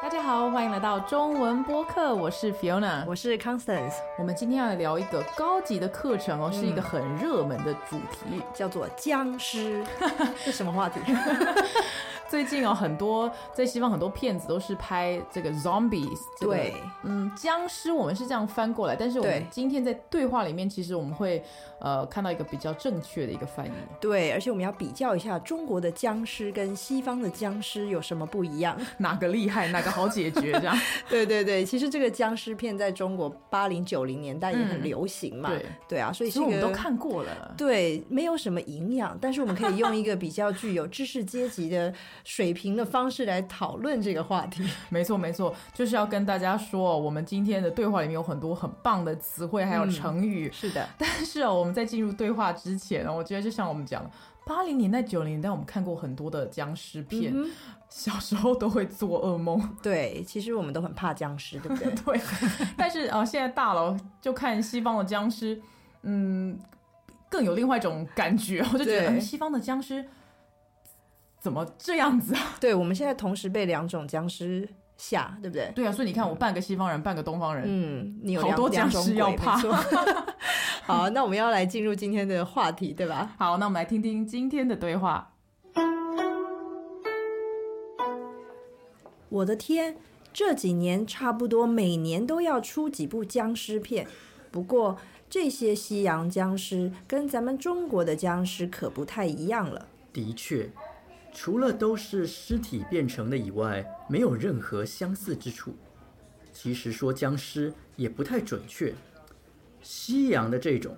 大家好，欢迎来到中文播客，我是 Fiona。我是 Constance，我们今天要来聊一个高级的课程哦，是一个很热门的主题。叫做僵尸，这什么话题？最近有，很多在西方很多片子都是拍这个 zombies，这个对嗯，僵尸我们是这样翻过来，但是我们今天在对话里面，其实我们会呃看到一个比较正确的一个翻译。对，而且我们要比较一下中国的僵尸跟西方的僵尸有什么不一样。哪个厉害，哪个好解决？这样 对对对，其实这个僵尸片在中国八零九零年代也很流行嘛。对对啊，所以其实我们都看过了。对，没有什么营养，但是我们可以用一个比较具有知识阶级的水平的方式来讨论这个话题。没错，没错，就是要跟大家说，我们今天的对话里面有很多很棒的词汇，还有成语。是的，但是哦，我们在进入对话之前哦，我觉得就像我们讲，八零年代、九零年代，我们看过很多的僵尸片，小时候都会做噩梦。对，其实我们都很怕僵尸，对不对？对，但是啊、呃现在大了就看西方的僵尸，嗯，更有另外一种感觉，我就觉得、西方的僵尸怎么这样子啊？对，我们现在同时被两种僵尸吓，对不对？对啊，所以你看，我半个西方人，半个东方人，嗯，你有好两多僵尸要怕 好，那我们要来进入今天的话题，对吧？好，那我们来听听今天的对话。我的天，这几年差不多每年都要出几部僵尸片，不过这些西洋僵尸跟咱们中国的僵尸可不太一样了。的确，除了都是尸体变成的以外，没有任何相似之处。其实说僵尸也不太准确，西洋的这种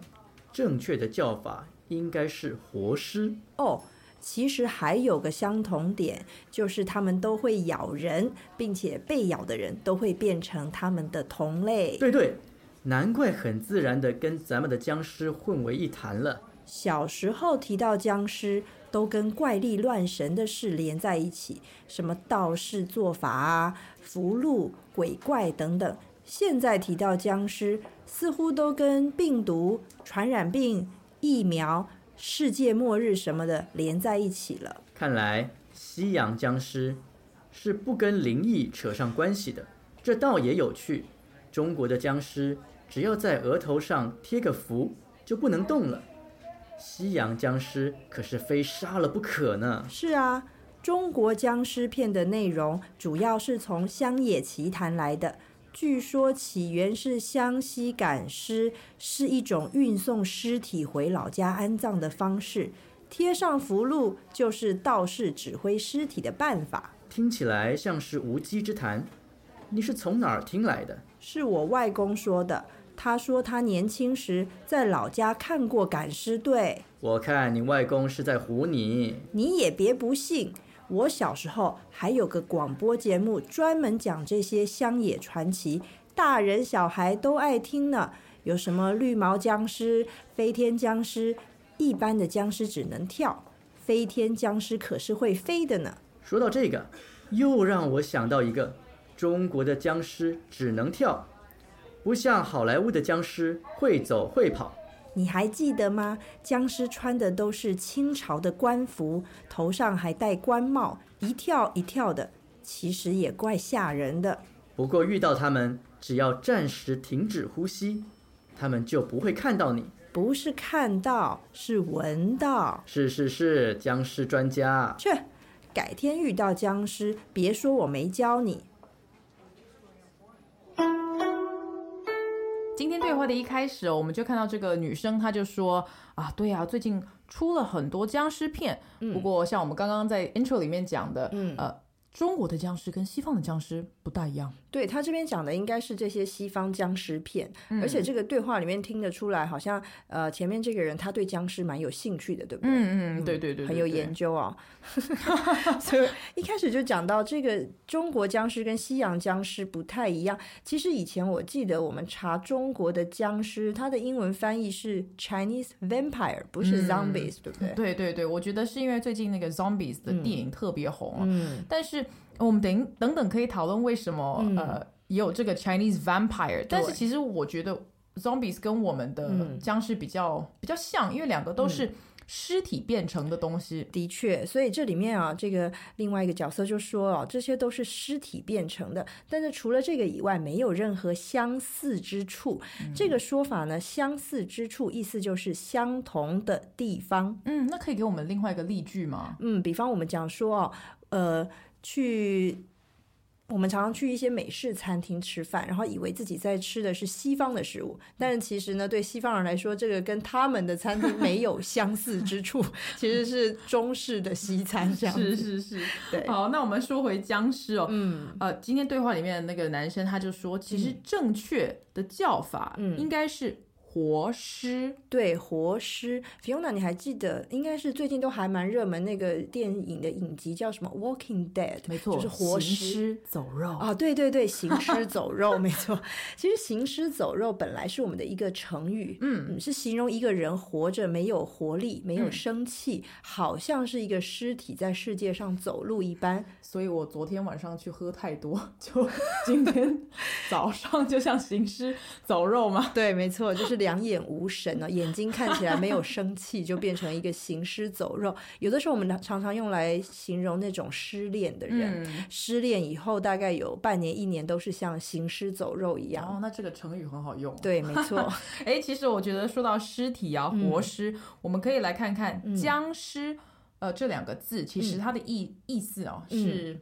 正确的叫法应该是活尸。哦，其实还有个相同点，就是他们都会咬人，并且被咬的人都会变成他们的同类。对对，难怪很自然的跟咱们的僵尸混为一谈了。小时候提到僵尸，都跟怪力乱神的事连在一起，什么道士做法啊、符箓、鬼怪等等。现在提到僵尸，似乎都跟病毒、传染病、疫苗、世界末日什么的连在一起了。看来西洋僵尸是不跟灵异扯上关系的，这倒也有趣。中国的僵尸只要在额头上贴个符就不能动了，西洋僵尸可是非杀了不可呢。是啊，中国僵尸片的内容主要是从乡野奇谈来的。据说起源是湘西赶尸，是一种运送尸体回老家安葬的方式。贴上符箓就是道士指挥尸体的办法。听起来像是无稽之谈，你是从哪儿听来的？是我外公说的。他说他年轻时在老家看过赶尸队。我看你外公是在唬你。你也别不信，我小时候还有个广播节目，专门讲这些乡野传奇，大人小孩都爱听呢。有什么绿毛僵尸、飞天僵尸，一般的僵尸只能跳，飞天僵尸可是会飞的呢。说到这个，又让我想到一个，中国的僵尸只能跳，不像好莱坞的僵尸会走会跑。你还记得吗？僵尸穿的都是清朝的官服，头上还戴官帽，一跳一跳的，其实也怪吓人的。不过遇到他们，只要暂时停止呼吸，他们就不会看到你。不是看到，是闻到。是是是，僵尸专家。去，改天遇到僵尸，别说我没教你。今天对话的一开始哦，我们就看到这个女生，她就说啊，对啊，最近出了很多僵尸片，不过像我们刚刚在 intro 里面讲的，嗯。呃，中国的僵尸跟西方的僵尸不大一样。对他这边讲的应该是这些西方僵尸片，而且这个对话里面听得出来，好像呃前面这个人他对僵尸蛮有兴趣的，对不对？嗯嗯，对对对，很有研究啊、所以一开始就讲到这个中国僵尸跟西洋僵尸不太一样。其实以前我记得我们查中国的僵尸，它的英文翻译是 Chinese vampire，不是 zombies，、对不对？对对对，我觉得是因为最近那个 Zombies 的电影特别红啊，嗯，但是我们等等等可以讨论为什么、呃也有这个 Chinese vampire，但是其实我觉得 zombies 跟我们的嗯僵尸比较、比较像，因为两个都是尸体变成的东西。的确，所以这里面啊，这个另外一个角色就说哦，这些都是尸体变成的，但是除了这个以外，没有任何相似之处。这个说法呢，相似之处意思就是相同的地方。嗯，那可以给我们另外一个例句吗？嗯，比方我们讲说哦，呃，去。我们常常去一些美式餐厅吃饭，然后以为自己在吃的是西方的食物，但是其实呢，对西方人来说，这个跟他们的餐厅没有相似之处，其实是中式的西餐这样子。是是是，对好，那我们说回僵尸哦，嗯，呃，今天对话里面的那个男生他就说，其实正确的叫法嗯应该是活尸。对，活尸。Fiona，你还记得应该是最近都还蛮热门那个电影的影集叫什么《Walking Dead》？没错，就是活尸。走肉。啊，对对对，行 尸走肉，没错。其实行尸走肉本来是我们的一个成语，嗯，是形容一个人活着没有活力、没有嗯生气，好像是一个尸体在世界上走路一般。所以我昨天晚上去喝太多，就 今天 早上就像行尸走肉嘛。对，没错，就是两眼无神哦，眼睛看起来没有生气，就变成一个行尸走肉。有的时候我们常常用来形容那种失恋的人，嗯，失恋以后大概有半年、一年都是像行尸走肉一样。哦，那这个成语很好用。，对，没 错，哎，其实我觉得说到尸体啊，活嗯尸，我们可以来看看僵尸。呃，这两个字其嗯实它的意、意思哦是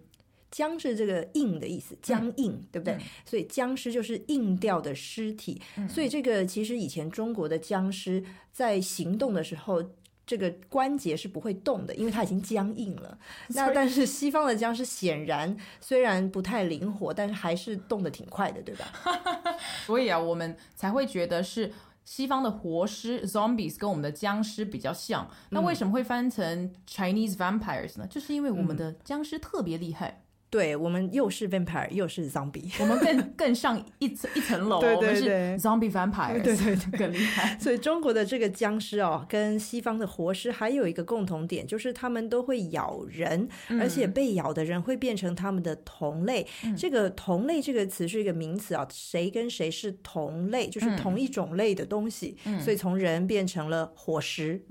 僵是这个硬的意思，僵硬，对不对？嗯所以僵尸就是硬掉的尸体。所以这个其实以前中国的僵尸在行动的时候。这个关节是不会动的，因为它已经僵硬了。那但是西方的僵尸显然虽然不太灵活，但是还是动得挺快的，对吧？所以啊，我们才会觉得是西方的活尸 zombies 跟我们的僵尸比较像。那为什么会翻成 Chinese vampires 呢？就是因为我们的僵尸特别厉害，对我们又是 vampire 又是 zombie。我们更更上一层一层楼，对对我们是对 zombie vampires，对对对更厉害。所以中国的这个僵尸哦，跟西方的活尸还有一个共同点，就是他们都会咬人，而且被咬的人会变成他们的同类。这个“同类”这个词是一个名词啊，谁跟谁是同类，就是同一种类的东西。所以从人变成了活尸。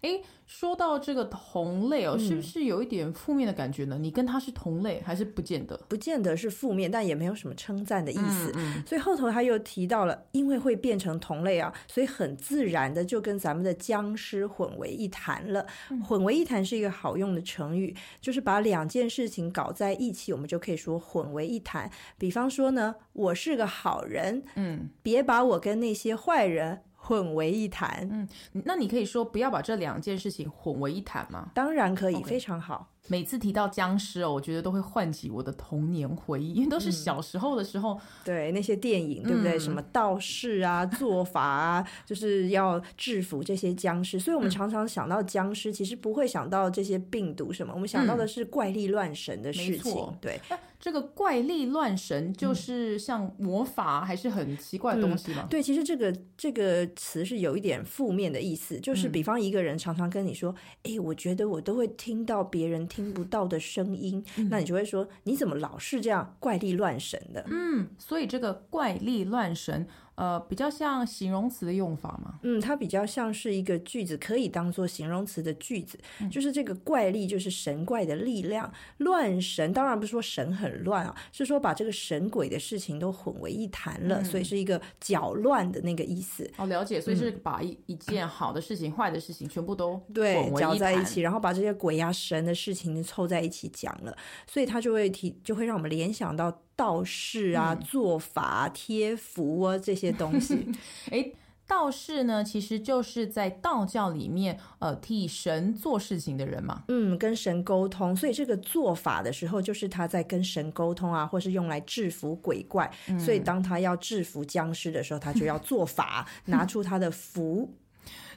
哎，说到这个同类哦，是不是有一点负面的感觉呢？你跟他是同类，还是不见得？不见得是负面，但也没有什么称赞的意思。所以后头他又提到了，因为会变成同类啊，所以很自然的就跟咱们的僵尸混为一谈了。混为一谈是一个好用的成语，就是把两件事情搞在一起，我们就可以说混为一谈。比方说呢，我是个好人，嗯，别把我跟那些坏人混为一谈。嗯那你可以说不要把这两件事情混为一谈吗？当然可以非常好。每次提到僵尸哦，我觉得都会唤起我的童年回忆，因为都是小时候的时候，对那些电影，对不对？嗯什么道士啊、做法啊，就是要制服这些僵尸。所以我嗯们常常想到僵尸，其实不会想到这些病毒什么，我们想到的是怪力乱神的事情。对，这个怪力乱神就是像魔法还是很奇怪的东西嘛。对，其实这个这个词是有一点负面的意思，嗯就是比方一个人常常跟你说：“哎、我觉得我都会听到别人听不到的声音。嗯那你就会说：“你怎么老是这样怪力乱神的？”嗯，所以这个怪力乱神，呃，比较像形容词的用法嘛。嗯，它比较像是一个句子，可以当做形容词的句子。就是这个怪力，就是神怪的力量；乱神，当然不是说神很乱啊，是说把这个神鬼的事情都混为一谈了，所以是一个搅乱的那个意思。哦，了解，所以是把一、一件好的事情、坏的事情全部都对搅在一起，然后把这些鬼呀、神的事情凑在一起讲了，所以它就会提，就会让我们联想到道士啊、做法、啊、贴符啊这些东西。诶，道士呢，其实就是在道教里面，呃，替神做事情的人嘛。嗯，跟神沟通，所以这个做法的时候，就是他在跟神沟通啊，或是用来制服鬼怪。所以当他要制服僵尸的时候，他就要做法，拿出他的符。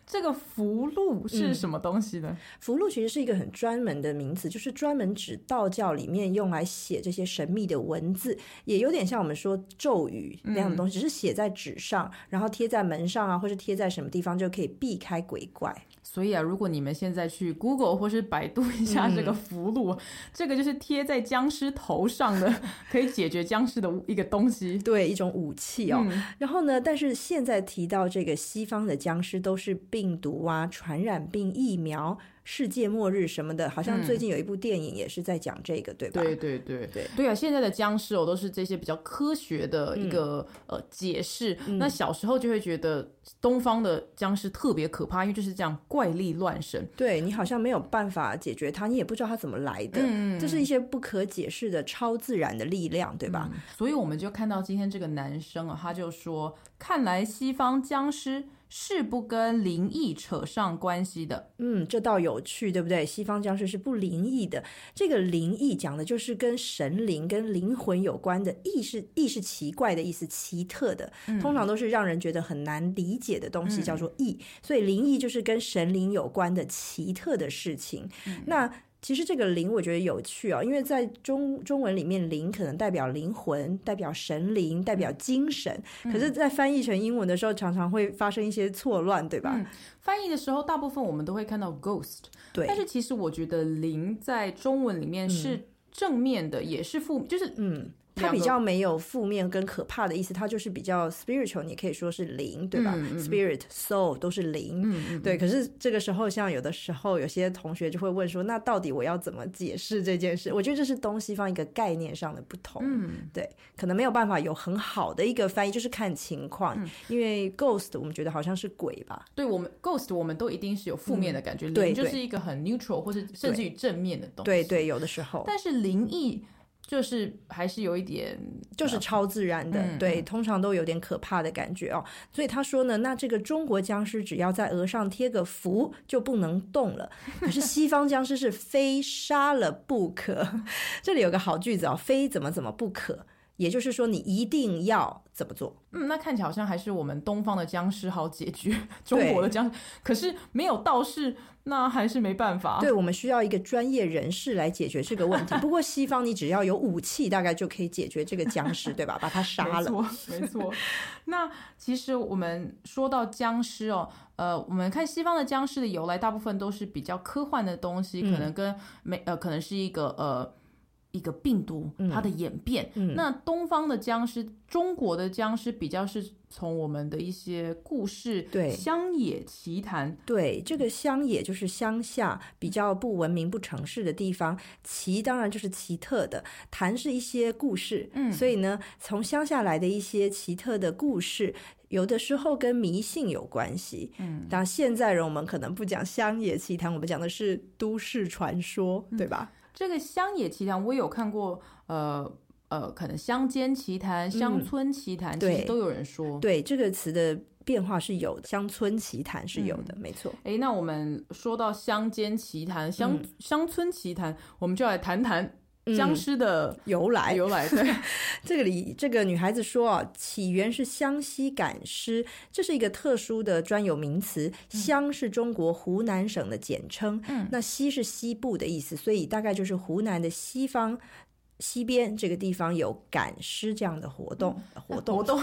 这个符箓是什么东西呢？符箓其实是一个很专门的名词，就是专门指道教里面用来写这些神秘的文字，也有点像我们说咒语那样的东西，只是写在纸上，然后贴在门上啊，或是贴在什么地方就可以避开鬼怪。所以啊，如果你们现在去 Google 或是百度一下这个符箓，这个就是贴在僵尸头上的，可以解决僵尸的一个东西。对，一种武器哦。嗯然后呢，但是现在提到这个西方的僵尸都是病毒啊、传染病、疫苗、世界末日什么的，好像最近有一部电影也是在讲这个，对吧？对对对对对啊！现在的僵尸哦，都是这些比较科学的一个、呃解释。那小时候就会觉得东方的僵尸特别可怕，因为就是这样怪力乱神。对你好像没有办法解决它，你也不知道它怎么来的，这是一些不可解释的超自然的力量，对吧？所以我们就看到今天这个男生啊，他就说，看来西方僵尸是不跟灵异扯上关系的。嗯，这倒有趣，对不对？西方僵尸是不灵异的，这个灵异讲的就是跟神灵、跟灵魂有关的，异是异是奇怪的意思，奇特的，通常都是让人觉得很难理解的东西，叫做异。所以灵异就是跟神灵有关的奇特的事情。那其实这个灵我觉得有趣哦，因为在中中文里面，灵可能代表灵魂，代表神灵，代表精神，可是，在翻译成英文的时候，常常会发生一些错乱，对吧？翻译的时候，大部分我们都会看到 ghost，对，但是其实我觉得灵在中文里面是正面的，也是负，就是嗯，它比较没有负面跟可怕的意思，它就是比较 spiritual，你可以说是灵，对吧、s p i r i t soul 都是灵，对。可是这个时候，像有的时候，有些同学就会问说，那到底我要怎么解释这件事？我觉得这是东西方一个概念上的不同，嗯，对，可能没有办法有很好的一个翻译，就是看情况，因为 ghost 我们觉得好像是鬼吧，对我们 ghost，我们都一定是有负面的感觉，灵就是一个很 neutral 或是甚至于正面的东西。对对，有的时候。但是灵异就是还是有一点，就是超自然的，嗯对，通常都有点可怕的感觉哦。所以他说呢，那这个中国僵尸只要在额上贴个符就不能动了，可是西方僵尸是非杀了不可。这里有个好句子哦，非怎么怎么不可，也就是说你一定要怎么做。嗯，那看起来好像还是我们东方的僵尸好解决中国的僵尸，可是没有道士，那还是没办法。对，我们需要一个专业人士来解决这个问题。不过西方你只要有武器，大概就可以解决这个僵尸，对吧？把他杀了。没错，没错。那其实我们说到僵尸哦，呃，我们看西方的僵尸的由来，大部分都是比较科幻的东西，可能跟没呃，可能是一个呃。一个病毒它的演变，那东方的僵尸，中国的僵尸比较是从我们的一些故事、对。乡野奇谈，对，这个乡野就是乡下比较不文明、不城市的地方，奇当然就是奇特的，谈是一些故事，嗯，所以呢，从乡下来的一些奇特的故事。有的时候跟迷信有关系，嗯，当然现在人我们可能不讲乡野奇谈，我们讲的是都市传说，对吧？这个乡野奇谈我有看过，呃呃，可能乡间奇谈、乡村奇谈，其对实都有人说。对，这个词的变化是有的，乡村奇谈是有的，没错。哎，那我们说到乡间奇谈、乡、乡村奇谈，我们就来谈谈僵尸的由来，由来。对，这个里这个女孩子说啊，起源是湘西赶尸，这是一个特殊的专有名词。湘是中国湖南省的简称，嗯，那西是西部的意思，所以大概就是湖南的西方。西边这个地方有赶尸这样的活动，活动。活动，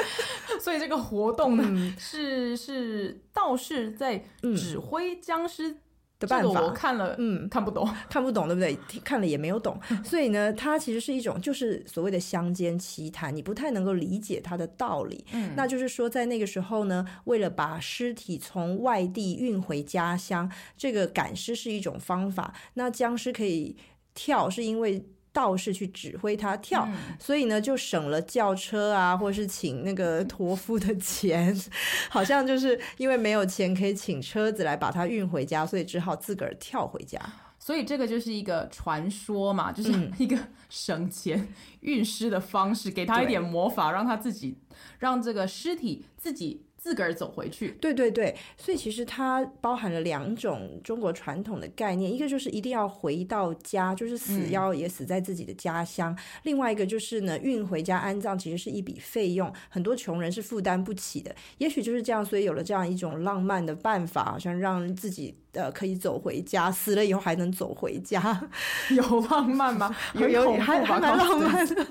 所以这个活动呢，是是道士在指挥僵尸的办法这个我看了，嗯，看不懂。看不懂，对不对？看了也没有懂，所以呢，它其实是一种就是所谓的乡间奇谈，你不太能够理解它的道理。嗯，那就是说，在那个时候呢，为了把尸体从外地运回家乡，这个赶尸是一种方法。那僵尸可以跳，是因为。道士去指挥他跳，所以呢就省了轿车啊，或是请那个驼夫的钱，好像就是因为没有钱可以请车子来把他运回家，所以只好自个儿跳回家。所以这个就是一个传说嘛，就是嗯。一个 省钱运尸的方式，给他一点魔法，让他自己让这个尸体自己自个儿走回去。对对对，所以其实它包含了两种中国传统的概念，一个就是一定要回到家，就是死要也死在自己的家乡；另外一个就是呢，运回家安葬其实是一笔费用，很多穷人是负担不起的。也许就是这样，所以有了这样一种浪漫的办法，好像让自己呃可以走回家，死了以后还能走回家，有浪漫吗？有有还还蛮浪？漫的。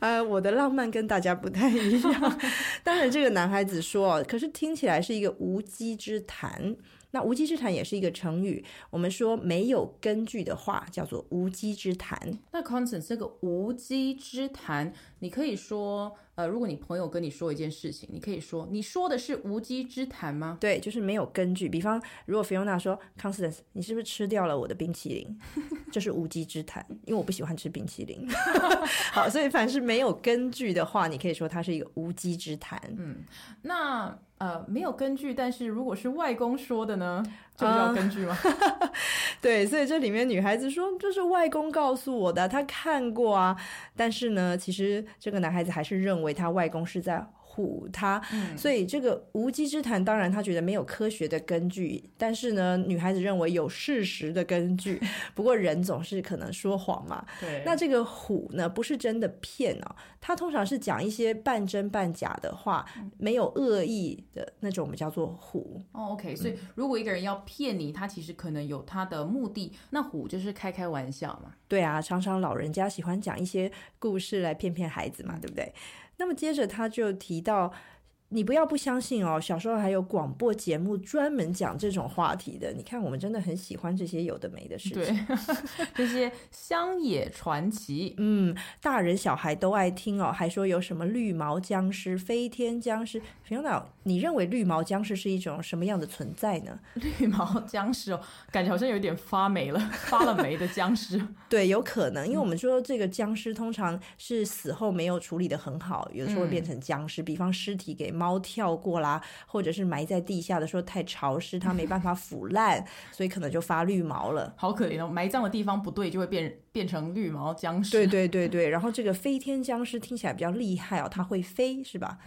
呃，我的浪漫跟大家不太一样。当然，这个男孩子说，可是听起来是一个无稽之谈。那无稽之谈也是一个成语，我们说没有根据的话叫做无稽之谈。那 Constance 这个无稽之谈，你可以说，呃，如果你朋友跟你说一件事情，你可以说，你说的是无稽之谈吗？对，就是没有根据。比方，如果 Fiona 说，Constance，你是不是吃掉了我的冰淇淋？这是无稽之谈，因为我不喜欢吃冰淇淋。好，所以凡是没有根据的话，你可以说它是一个无稽之谈。嗯那呃，没有根据，但是如果是外公说的呢，这个就要根据吗？对，所以这里面女孩子说就是外公告诉我的，他看过啊。但是呢，其实这个男孩子还是认为他外公是在唬他，所以这个无稽之谈，当然他觉得没有科学的根据，但是呢，女孩子认为有事实的根据。不过人总是可能说谎嘛，对那这个虎呢，不是真的骗哦，他通常是讲一些半真半假的话，没有恶意的那种，我们叫做虎。哦，OK，所以如果一个人要骗你，他其实可能有他的目的，那虎就是开开玩笑嘛。对啊，常常老人家喜欢讲一些故事来骗骗孩子嘛，对不对？那么接着他就提到，你不要不相信哦，小时候还有广播节目专门讲这种话题的。你看，我们真的很喜欢这些有的没的事情。对，这些乡野传奇，嗯，大人小孩都爱听哦，还说有什么绿毛僵尸、飞天僵尸。你认为绿毛僵尸是一种什么样的存在呢？绿毛僵尸哦，感觉好像有点发霉了，发了霉的僵尸。对，有可能，因为我们说这个僵尸通常是死后没有处理的很好，有时候会变成僵尸。比方尸体给猫跳过啦，或者是埋在地下的时候太潮湿，它没办法腐烂，所以可能就发绿毛了。好可怜哦，埋葬的地方不对，就会变变成绿毛僵尸。对对对对，然后这个飞天僵尸听起来比较厉害哦，它会飞是吧？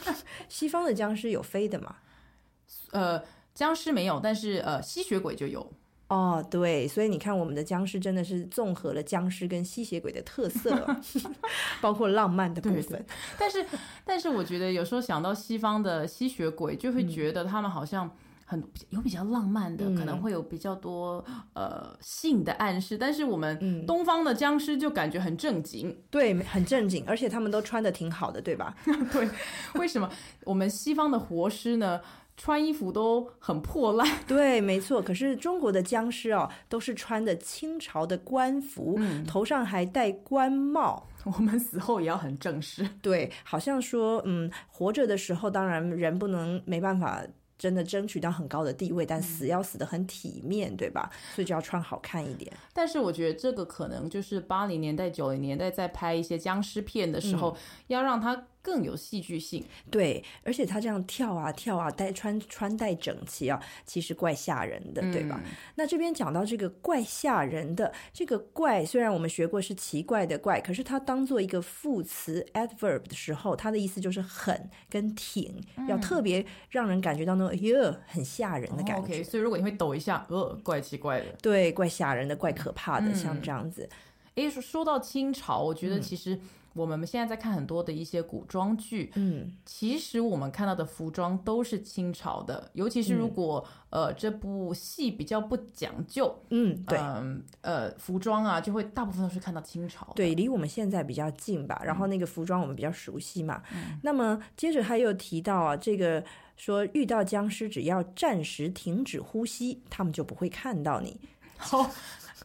西方的僵尸有飞的吗？呃，僵尸没有，但是呃，吸血鬼就有。哦，对，所以你看，我们的僵尸真的是综合了僵尸跟吸血鬼的特色哦，包括浪漫的部对分。但是，但是我觉得有时候想到西方的吸血鬼，就会觉得他们好像很有比较浪漫的，可能会有比较多呃性的暗示。但是我们东方的僵尸就感觉很正经。对，很正经，而且他们都穿的挺好的，对吧？对，为什么我们西方的活尸呢？穿衣服都很破烂，对，没错。可是中国的僵尸哦，都是穿的清朝的官服，头上还戴官帽。我们死后也要很正式。对，好像说，嗯，活着的时候，当然人不能没办法真的争取到很高的地位，但死要死得很体面，对吧？所以就要穿好看一点。但是我觉得这个可能就是八零年代、九零年代在拍一些僵尸片的时候，要让它更有戏剧性。对，而且他这样跳啊跳啊，带穿穿戴整齐啊，其实怪吓人的，对吧？那这边讲到这个怪吓人的这个怪，虽然我们学过是奇怪的怪，可是它当做一个副词 adverb 的时候，它的意思就是狠跟挺，要特别让人感觉到那种哎呦很吓人的感觉。哦 OK，所以如果你会抖一下，呃，怪奇怪的。对，怪吓人的，怪可怕的，嗯像这样子。诶，说说到清朝，我觉得其实我们现在在看很多的一些古装剧，嗯，其实我们看到的服装都是清朝的，尤其是如果、呃这部戏比较不讲究，嗯，对。嗯呃服装啊，就会大部分都是看到清朝。对，离我们现在比较近吧，然后嗯那个服装我们比较熟悉嘛。那么接着他又提到啊，这个说遇到僵尸只要暂时停止呼吸，他们就不会看到你。好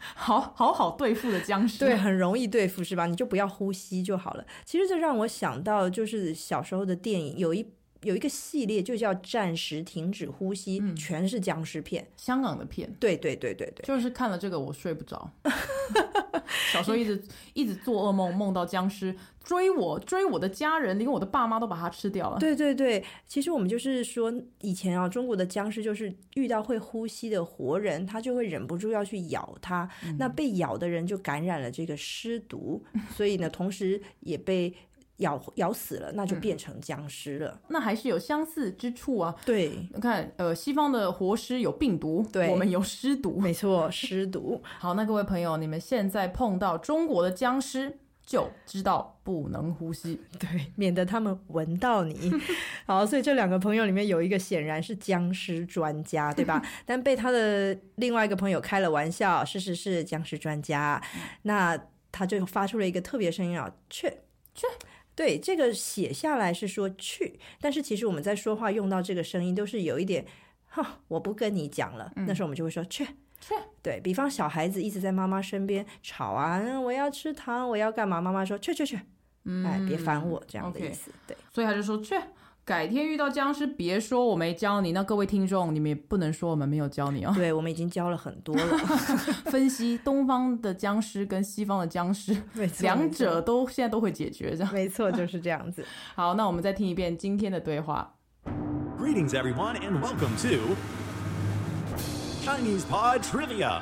好好好对付的僵尸。对，很容易对付是吧？你就不要呼吸就好了。其实这让我想到，就是小时候的电影有一有一个系列就叫《暂时停止呼吸》，嗯全是僵尸片。香港的片，对对对对对。就是看了这个我睡不着。小时候一直一直做噩梦，梦到僵尸追我，追我的家人，连我的爸妈都把它吃掉了。对对对，其实我们就是说，以前啊，中国的僵尸就是遇到会呼吸的活人，他就会忍不住要去咬他，那被咬的人就感染了这个尸毒，所以呢，同时也被咬咬死了，那就变成僵尸了。那还是有相似之处啊。对，你看，呃，西方的活尸有病毒，对我们有尸毒。没错，尸毒。好，那各位朋友，你们现在碰到中国的僵尸，就知道不能呼吸。对，免得他们闻到你。好，所以这两个朋友里面有一个显然是僵尸专家，对吧？但被他的另外一个朋友开了玩笑，事实是僵尸专家，那他就发出了一个特别声音啊，去去。对，这个写下来是说去，但是其实我们在说话用到这个声音都是有一点，哈，我不跟你讲了。那时候我们就会说去。去对比方，小孩子一直在妈妈身边吵啊，嗯我要吃糖，我要干嘛？妈妈说去去去，哎，别烦我，这样的意思。对，所以他就说去。改天遇到僵尸，别说我没教你。那各位听众，你们也不能说我们没有教你哦。对，我们已经教了很多了，分析东方的僵尸跟西方的僵尸，没错两者都现在都会解决。这样没错，就是这样子。好，那我们再听一遍今天的对话。Greetings, everyone, and welcome to Chinese Pod Trivia.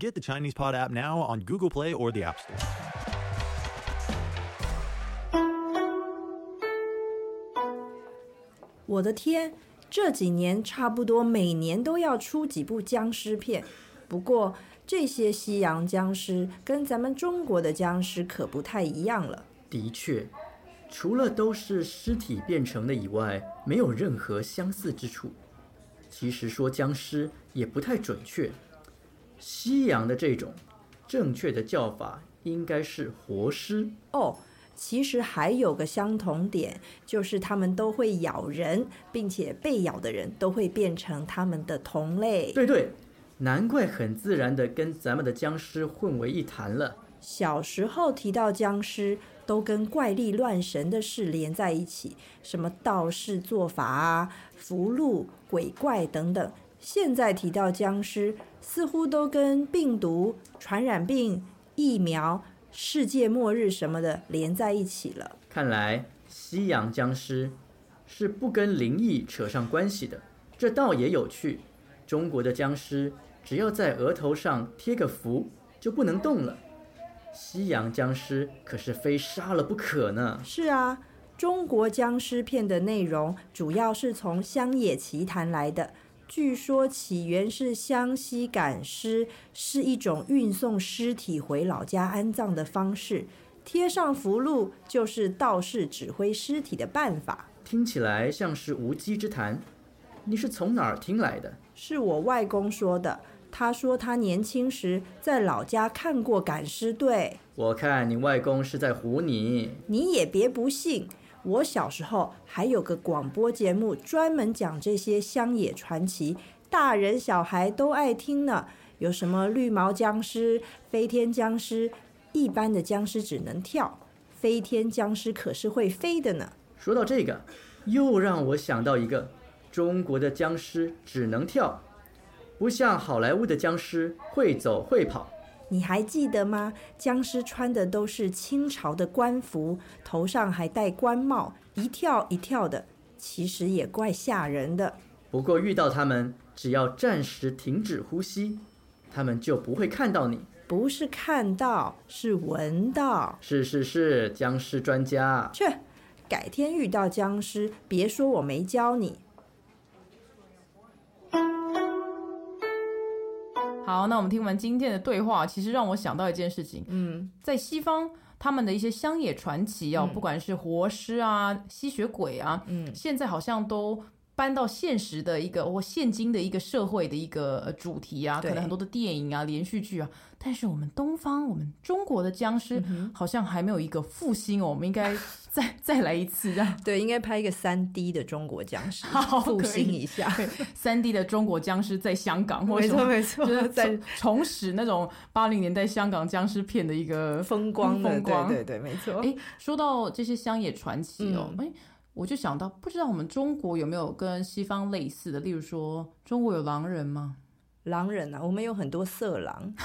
Get the Chinese Pod app now on Google Play or the App Store. 我的天，这几年差不多每年都要出几部僵尸片，不过这些西洋僵尸跟咱们中国的僵尸可不太一样了。的确，除了都是尸体变成的以外，没有任何相似之处。其实说僵尸也不太准确，西洋的这种正确的叫法应该是活尸。哦，其实还有个相同点，就是他们都会咬人，并且被咬的人都会变成他们的同类。对对，难怪很自然的跟咱们的僵尸混为一谈了。小时候提到僵尸，都跟怪力乱神的事连在一起，什么道士做法啊、符箓、鬼怪等等。现在提到僵尸，似乎都跟病毒、传染病、疫苗、世界末日什么的连在一起了。看来西洋僵尸是不跟灵异扯上关系的，这倒也有趣。中国的僵尸只要在额头上贴个符就不能动了，西洋僵尸可是非杀了不可呢。是啊，中国僵尸片的内容主要是从乡野奇谈来的。据说起源是湘西赶尸，是一种运送尸体回老家安葬的方式。贴上符箓就是道士指挥尸体的办法。听起来像是无稽之谈，你是从哪儿听来的？是我外公说的。他说他年轻时在老家看过赶尸队。我看你外公是在唬你。你也别不信，我小时候还有个广播节目，专门讲这些乡野传奇，大人小孩都爱听呢。有什么绿毛僵尸、飞天僵尸，一般的僵尸只能跳，飞天僵尸可是会飞的呢。说到这个，又让我想到一个，中国的僵尸只能跳，不像好莱坞的僵尸会走会跑。你还记得吗？僵尸穿的都是清朝的官服，头上还戴官帽，一跳一跳的，其实也怪吓人的。不过遇到他们，只要暂时停止呼吸，他们就不会看到你。不是看到，是闻到。是是是，僵尸专家。去，改天遇到僵尸，别说我没教你。好，那我们听完今天的对话，其实让我想到一件事情，嗯，在西方他们的一些乡野传奇哦，不管是活尸啊、吸血鬼啊，嗯。现在好像都搬到现实的一个或现今的一个社会的一个呃主题啊，可能很多的电影啊、连续剧啊，但是我们东方、我们中国的僵尸好像还没有一个复兴哦，我们应该再 再来一次这样。对，应该拍一个三 D 的中国僵尸 好，复兴一下。三 D 的中国僵尸在香港，或没错没错就是在重重拾那种八零年代香港僵尸片的一个风光的，风光。对对对，没错。哎，说到这些乡野传奇哦，嗯哎、我就想到，不知道我们中国有没有跟西方类似的，例如说，中国有狼人吗？狼人啊，我们有很多色狼。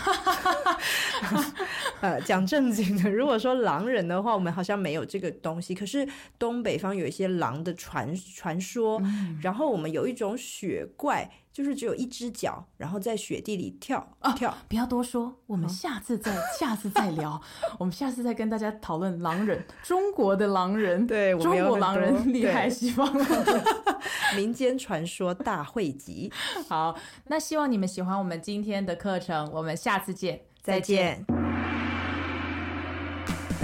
呃，讲正经的，如果说狼人的话，我们好像没有这个东西。可是东北方有一些狼的传传说，然后我们有一种雪怪，就是只有一只脚，然后在雪地里跳、跳。不要多说，我们下次再下次再聊，我们下次再跟大家讨论狼人，中国的狼人，对我中国狼人厉害，对西方狼人。民间传说大汇集，好，那希望你们喜欢我们今天的课程，我们下次见，再见。